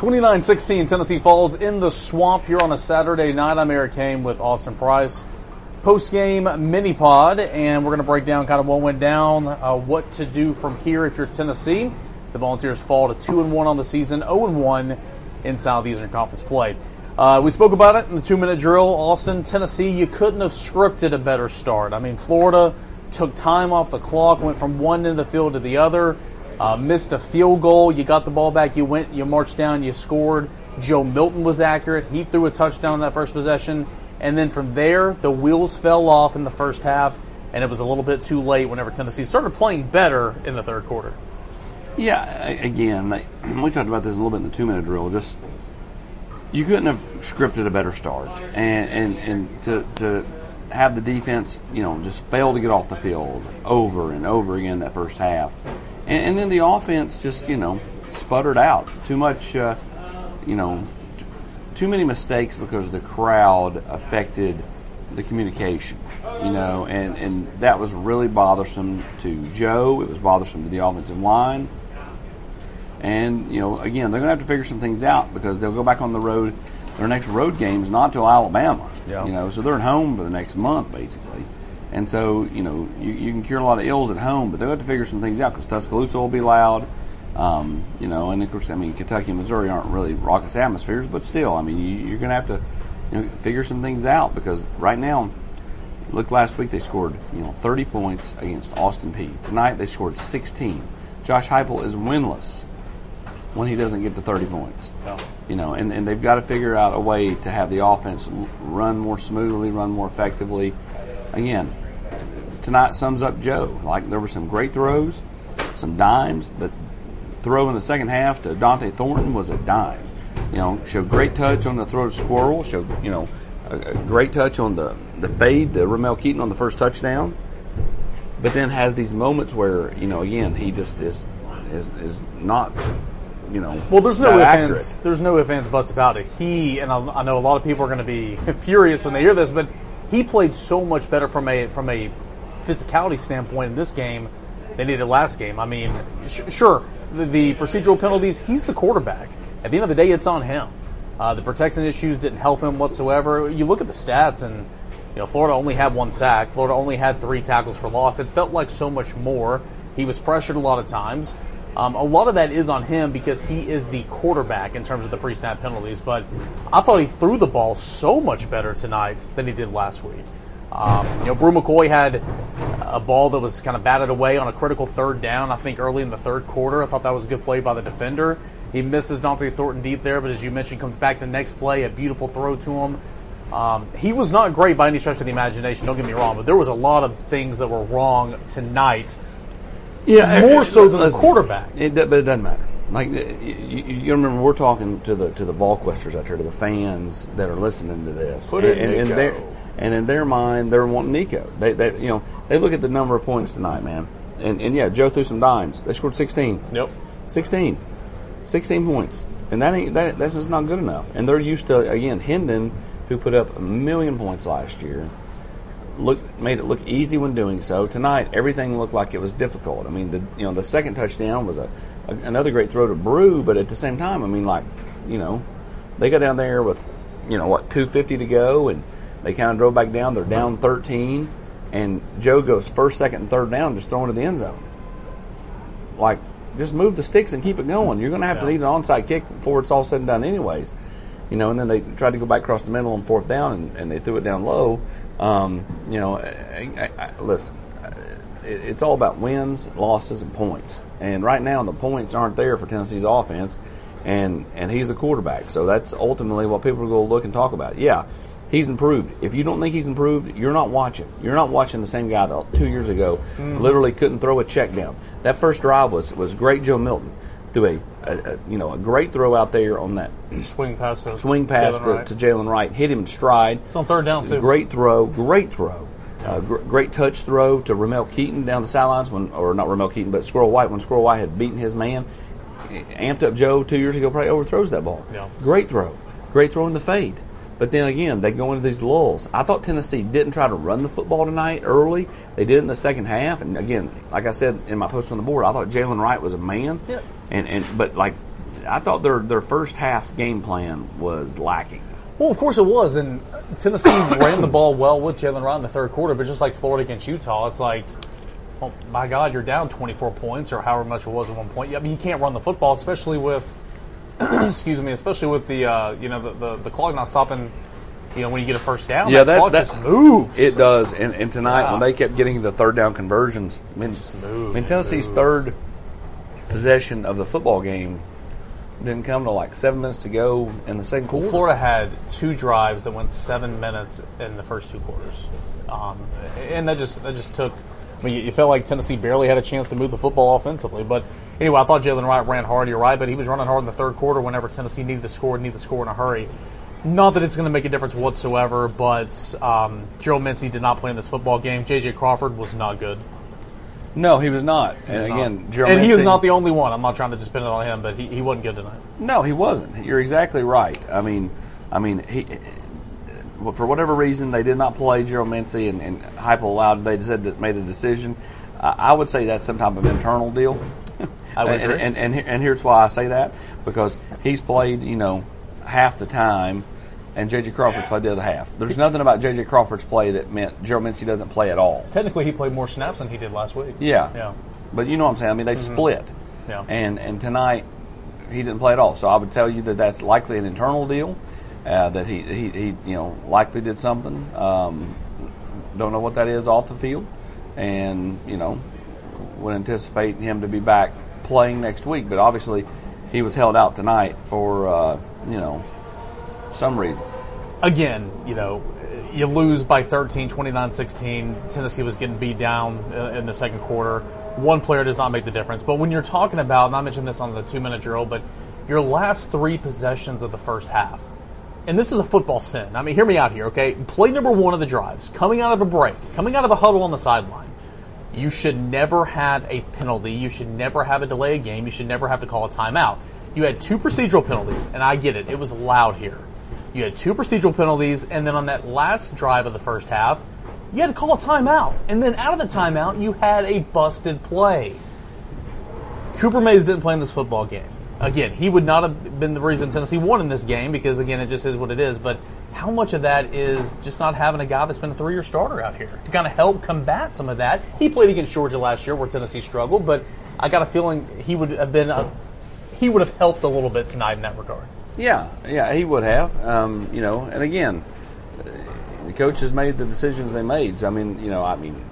29-16, Tennessee Falls in the swamp here on a Saturday night. I'm Eric Cain with Austin Price. Post-game mini pod, and we're going to break down kind of what went down, uh, what to do from here if you're Tennessee. The Volunteers fall to 2 and 1 on the season, 0 and 1 in Southeastern Conference play. Uh, we spoke about it in the two-minute drill. Austin, Tennessee, you couldn't have scripted a better start. I mean, Florida took time off the clock, went from one end of the field to the other. Uh, missed a field goal. You got the ball back. You went. You marched down. You scored. Joe Milton was accurate. He threw a touchdown in that first possession. And then from there, the wheels fell off in the first half, and it was a little bit too late whenever Tennessee started playing better in the third quarter. Yeah, again, we talked about this a little bit in the two-minute drill. Just you couldn't have scripted a better start, and and and to to have the defense, you know, just fail to get off the field over and over again that first half and, and then the offense just, you know, sputtered out. Too much, uh, you know, t- too many mistakes because the crowd affected the communication, you know, and, and that was really bothersome to Joe. It was bothersome to the offensive line. And, you know, again, they're going to have to figure some things out because they'll go back on the road. Their next road game is not till Alabama, yeah. you know, so they're at home for the next month, basically. And so, you know, you, you can cure a lot of ills at home, but they'll have to figure some things out because Tuscaloosa will be loud. Um, you know, and of course, I mean, Kentucky and Missouri aren't really raucous atmospheres, but still, I mean, you, are going to have to you know, figure some things out because right now, look, last week they scored, you know, 30 points against Austin Peay. Tonight they scored 16. Josh Heupel is winless when he doesn't get to 30 points. Oh. You know, and, and they've got to figure out a way to have the offense run more smoothly, run more effectively. Again, tonight sums up Joe. Like there were some great throws, some dimes. The throw in the second half to Dont'e Thornton was a dime. You know, showed great touch on the throw to Squirrel. Showed you know a, a great touch on the the fade to Ramel Keyton on the first touchdown. But then has these moments where you know again he just is is is not you know. Well, there's no ifs there's no ifs ands buts about it. He and I, I know a lot of people are going to be furious when they hear this, but he played so much better from a from a physicality standpoint in this game than he did last game. I mean, sh- sure, the, the, procedural penalties, he's the quarterback. At the end of the day, it's on him. Uh, the protection issues didn't help him whatsoever. You look at the stats, and you know Florida only had one sack. Florida only had three tackles for loss. It felt like so much more. He was pressured a lot of times. Um, a lot of that is on him because he is the quarterback in terms of the pre-snap penalties. But I thought he threw the ball so much better tonight than he did last week. Um, you know, Bru McCoy had a ball that was kind of batted away on a critical third down. I think early in the third quarter. I thought that was a good play by the defender. He misses Dont'e Thornton deep there, but as you mentioned, comes back the next play, a beautiful throw to him. Um, he was not great by any stretch of the imagination. Don't get me wrong, but there was a lot of things that were wrong tonight. Yeah, more so than listen, the quarterback. It, but it doesn't matter. Like you, you, remember, we're talking to the to the Volquesters out here, to the fans that are listening to this, Put and, in and, and and in their mind, they're wanting Nico. They, they, you know, they look at the number of points tonight, man. And, and yeah, Joe threw some dimes. They scored 16. Yep. 16. 16 points. And that ain't, that, that's just not good enough. And they're used to, again, Hendon, who put up a million points last year, look made it look easy when doing so. Tonight, everything looked like it was difficult. I mean, the you know the second touchdown was a, a another great throw to Bru, but at the same time, I mean, like you know, they got down there with you know what 250 to go, and they kind of drove back down. They're down 13, and Joe goes first, second, and third down, just throwing to the end zone. Like, just move the sticks and keep it going. You're going to have yeah. to need an onside kick before it's all said and done, anyways. You know, and then they tried to go back across the middle on fourth down, and, and they threw it down low. Um, you know, I, I, I, listen, it, it's all about wins, losses, and points. And right now, the points aren't there for Tennessee's offense, and and he's the quarterback. So that's ultimately what people are going to look and talk about. Yeah, he's improved. If you don't think he's improved, you're not watching. You're not watching the same guy that two years ago mm. literally couldn't throw a check down. That first drive was was great, Joe Milton. Threw a, a, a you know a great throw out there on that Swing pass to swing pass Jaylen to, Wright. to Jaylen Wright, hit him in stride. It's on third down too. Great throw, great throw. Uh, gr- great touch throw to Ramel Keyton down the sidelines when, or not Ramel Keyton, but Squirrel White when Squirrel White had beaten his man. Amped up Joe two years ago, probably overthrows that ball. Yeah. Great throw, great throw in the fade. But then again, they go into these lulls. I thought Tennessee didn't try to run the football tonight early. They did it in the second half. And again, like I said in my post on the board, I thought Jaylen Wright was a man. Yeah. And and but like, I thought their their first half game plan was lacking. Well, of course it was, and Tennessee ran the ball well with Jaylen Wright in the third quarter. But just like Florida against Utah, it's like, well, my God, you're down 24 points or however much it was at one point. I mean, you can't run the football, especially with, excuse me, especially with the uh, you know the, the the clock not stopping. You know, when you get a first down, Yeah, that, that- clock that- just moves. It does, and, and tonight Yeah. when they kept getting the third down conversions, I mean, just moved I mean Tennessee's moved. third possession of the football game didn't come to like seven minutes to go in the second quarter. Florida had two drives that went seven minutes in the first two quarters, um, and that just that just took. I mean, you- felt like Tennessee barely had a chance to move the football offensively. But anyway, I thought Jaylen Wright ran hard. You're right, but he was running hard in the third quarter. Whenever Tennessee needed to score, needed to score in a hurry. Not that it's going to make a difference whatsoever, but um, Gerald Mincey did not play in this football game. J.J. Crawford was not good. No, he was not. and Not- again, Gerald and he is not the only one. I'm not trying to just pin it on him, but he, he wasn't good tonight. No, he wasn't. You're exactly right. I mean, I mean, he for whatever reason they did not play Gerald Mincey and, and Heupel allowed. They said that made a decision. I I would say that's some type of internal deal. I would and, and, and and here's why I say that because he's played you know half the time. And J.J. Crawford's played the other half. There's nothing about J.J. Crawford's play that meant Gerald Mincey doesn't play at all. Technically, he played more snaps than he did last week. Yeah. Yeah. But you know what I'm saying? I mean, they split. Yeah. And and tonight he didn't play at all. So I would tell you that that's likely an internal deal. Uh, that he, he he you know likely did something. Um, don't know what that is off the field, and you know would anticipate him to be back playing next week. But obviously he was held out tonight for uh, you know some reason. again, you know, you lose by 13, 29 16. Tennessee was getting beat down uh, in the second quarter. One player does not make the difference. But when you're talking about, and I mentioned this on the two minute drill, but your last three possessions of the first half, and this is a football sin. I mean, hear me out here, okay? Play number one of the drives, coming out of a break, coming out of a huddle on the sideline. You should never have a penalty. You should never have a delay of game. You should never have to call a timeout. You had two procedural penalties, and I get it. It was loud here. You had two procedural penalties, and then on that last drive of the first half, you had to call a timeout. And then out of the timeout, you had a busted play. Cooper Mays didn't play in this football game. Again, he would not have been the reason Tennessee won in this game because, again, it just is what it is. But how much of that is just not having a guy that's been a three year starter out here to kind of help combat some of that? He played against Georgia last year where Tennessee struggled, but I got a feeling he would have been a, he would have helped a little bit tonight in that regard. Yeah, yeah, he would have. Um, you know, and again, the coaches made the decisions they made. So, I mean, you know, I mean,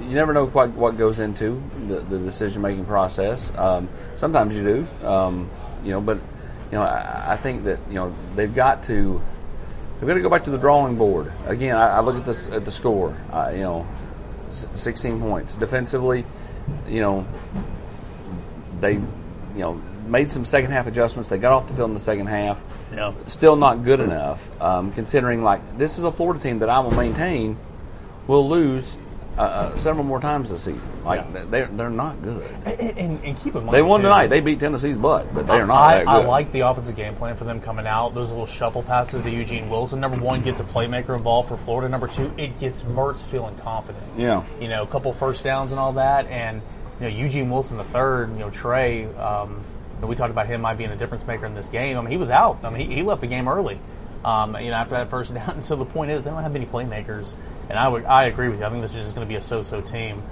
you never know quite what goes into the, the decision making process. Um, sometimes you do, um, you know, but you know, I, I think that you know they've got to they've got to go back to the drawing board again. I, I look at this at the score. Uh, you know, sixteen points defensively. You know, they you know made some second half adjustments. They got off the field in the second half Yeah. still not good enough, um, considering like this is a Florida team that I will maintain will lose uh, uh, several more times this season. Like Yeah. they're they're not good. And, and, and keep in mind, They won too, tonight. They beat Tennessee's butt, but they are not I, that I like the offensive game plan for them coming out. Those little shuffle passes to Eugene Wilson. Number one gets a playmaker involved for Florida. Number two, it gets Mertz feeling confident. Yeah. You know, a couple first downs and all that. And, you know, Eugene Wilson the third, you know, Trey, um, we talked about him might being a difference maker in this game. I mean, he was out. I mean, he, he left the game early. Um, you know, after that first down. And so the point is, they don't have many playmakers. And I would, I agree with you. I think this is just going to be a so-so team.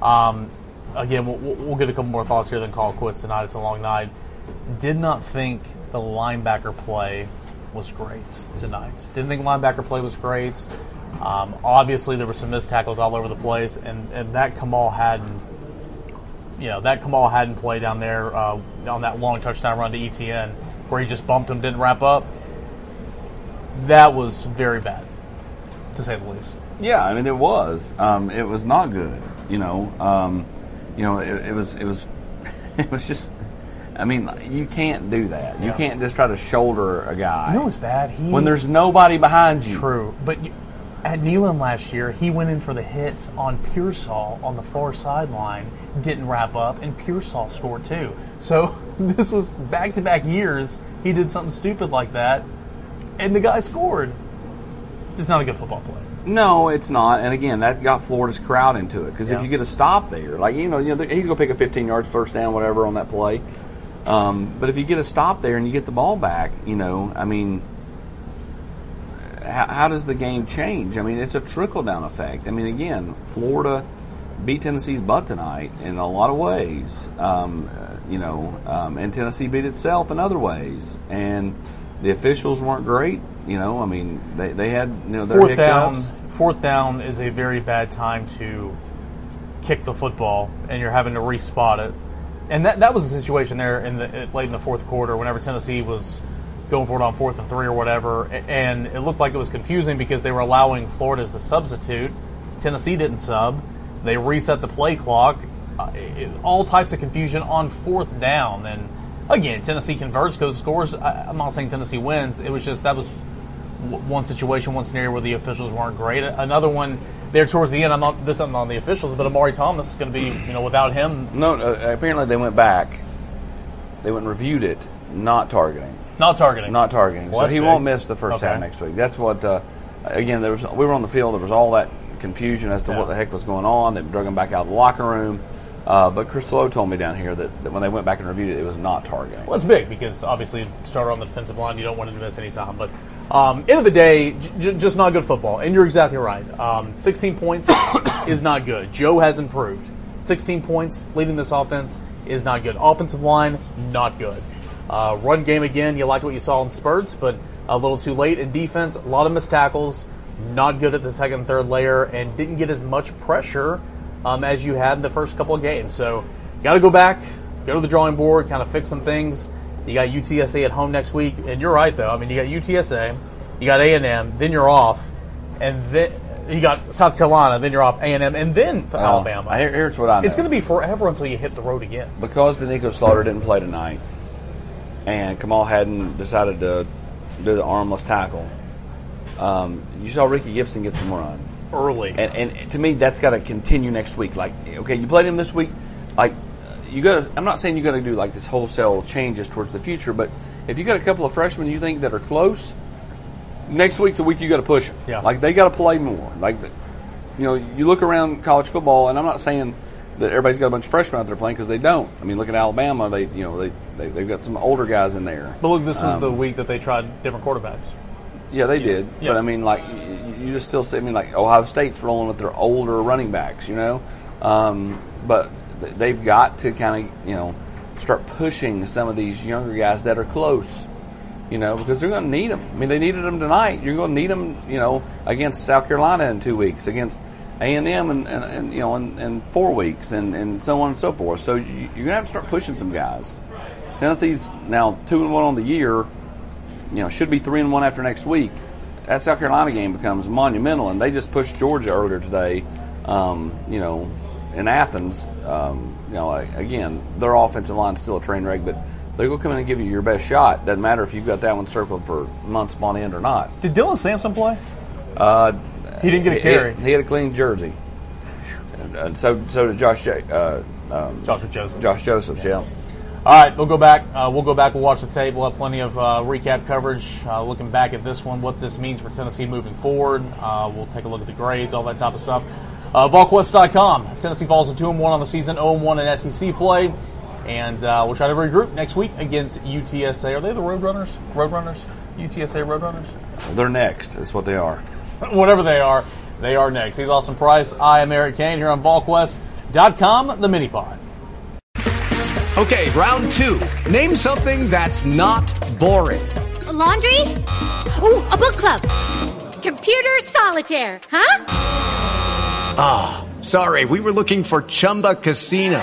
Um, again, we'll, we'll get a couple more thoughts here, then call it quits tonight. It's a long night. Did not think the linebacker play was great tonight. Didn't think linebacker play was great. Um, obviously, there were some missed tackles all over the place, and, and that Kamal Hadden, you know, that Kamal Hadden play down there uh, on that long touchdown run to ETN, where he just bumped him, didn't wrap up. That was very bad, to say the least. Yeah, I mean it was. Um, it was not good. You know, um, you know, it, it was. It was. It was just. I mean, you can't do that. You Yeah. can't just try to shoulder a guy You know what's bad? He when there's nobody behind you. True, but you, at Neyland last year, he went in for the hit on Pearsall on the far sideline, didn't wrap up, and Pearsall scored too. So this was back to back years. He did something stupid like that, and the guy scored. Just not a good football play. No, it's not. And again, that got Florida's crowd into it because Yeah. if you get a stop there, like you know, you know, he's going to pick a 15 yards first down, whatever, on that play. Um, but if you get a stop there and you get the ball back, you know, I mean, how, how does the game change? I mean, it's a trickle down effect. I mean, again, Florida beat Tennessee's butt tonight in a lot of ways, um, uh, you know, um, and Tennessee beat itself in other ways. And the officials weren't great. You know, I mean, they, they had you know their Fourth down, fourth down is a very bad time to kick the football, and you're having to respot it. And that that was the situation there in the late in the fourth quarter, whenever Tennessee was going for it on fourth and three or whatever, and it looked like it was confusing because they were allowing Florida as a substitute. Tennessee didn't sub. They reset the play clock. Uh, all types of confusion on fourth down, and again, Tennessee converts, goes scores. I'm not saying Tennessee wins. It was just that was one situation, one scenario where the officials weren't great. Another one there towards the end. I'm not this isn't on the officials, but Omari Thomas is going to be you know without him No, uh, apparently they went back. They went and reviewed it, not targeting, not targeting. not targeting. Well, so he big. won't miss the first Okay. half next week. That's what. Uh, again, there was we were on the field. There was all that confusion as to Yeah. what the heck was going on. They drug him back out of the locker room. Uh, but Chris Low told me down here that, that when they went back and reviewed it, it was not targeting. Well, it's big because obviously starter on the defensive line, you don't want him to miss any time. But um, end of the day, j- j- just not good football. And you're exactly right. Um, 16 points is not good. Joe has improved. 16 points leading this offense is not good. Offensive line, not good. Uh, run game again, you like what you saw in spurts, but a little too late. In defense, a lot of missed tackles, not good at the second and third layer, and didn't get as much pressure um, as you had in the first couple of games. So, got to go back, go to the drawing board, kind of fix some things. You got UTSA at home next week, and you're right though. I mean, you got UTSA, you got A and M, then you're off, and then you got South Carolina, then you're off A and M, and then Alabama. Uh, here's what I know. it's going to be forever until you hit the road again. because Doneiko Slaughter didn't play tonight, and Kamal Hadden decided to do the armless tackle. Um, you saw Ricky Gibson get some run. Early. and, and to me that's got to continue next week like okay you played him this week like you got. I'm not saying you got to do like this wholesale changes towards the future but if you got a couple of freshmen you think that are close next week's a week you got to push them Yeah. like they got to play more like you know you look around college football and i'm not saying that everybody's got a bunch of freshmen out there playing because they don't i mean look at alabama they you know they, they they've got some older guys in there but look, this was Um, the week that they tried different quarterbacks. yeah, they did. Yeah. But I mean, like, you, you just still see. I mean, like Ohio State's rolling with their older running backs, you know. Um, but they've got to kind of, you know, start pushing some of these younger guys that are close, you know, because they're going to need them. I mean, they needed them tonight. You're going to need them, you know, against South Carolina in two weeks, against A and M, and and you know, in, in four weeks, and and so on and so forth. So you, you're going to have to start pushing some guys. Tennessee's now two and one on the year you know, should be three and one after next week. That South Carolina game becomes monumental, and they just pushed Georgia earlier today. Um, you know, in Athens. Um, you know, again, their offensive line's still a train wreck, but they're going to come in and give you your best shot. Doesn't matter if you've got that one circled for months on end or not. Did Dylan Sampson play? Uh, He didn't get a carry. He, had a clean jersey, and, and so so did Josh. J, uh, um, Joshua Joseph. Josh Josephs. Yeah. All right, we'll go back. Uh, we'll go back. We'll watch the tape. We'll have plenty of uh, recap coverage, uh, looking back at this one, what this means for Tennessee moving forward. Uh, we'll take a look at the grades, all that type of stuff. Uh, VolQuest.com. Tennessee falls to two and one on the season, 0 1 in SEC play, and uh, we'll try to regroup next week against UTSA. Are they the Roadrunners? Roadrunners? UTSA Roadrunners? They're next. That's what they are. Whatever they are, they are next. He's Austin Price. I am Eric Cain here on VolQuest.com, the mini pod. Okay, round two. Name something that's not boring. A laundry? Ooh, a book club. Computer solitaire, huh? Ah, sorry, we were looking for Chumba Casino.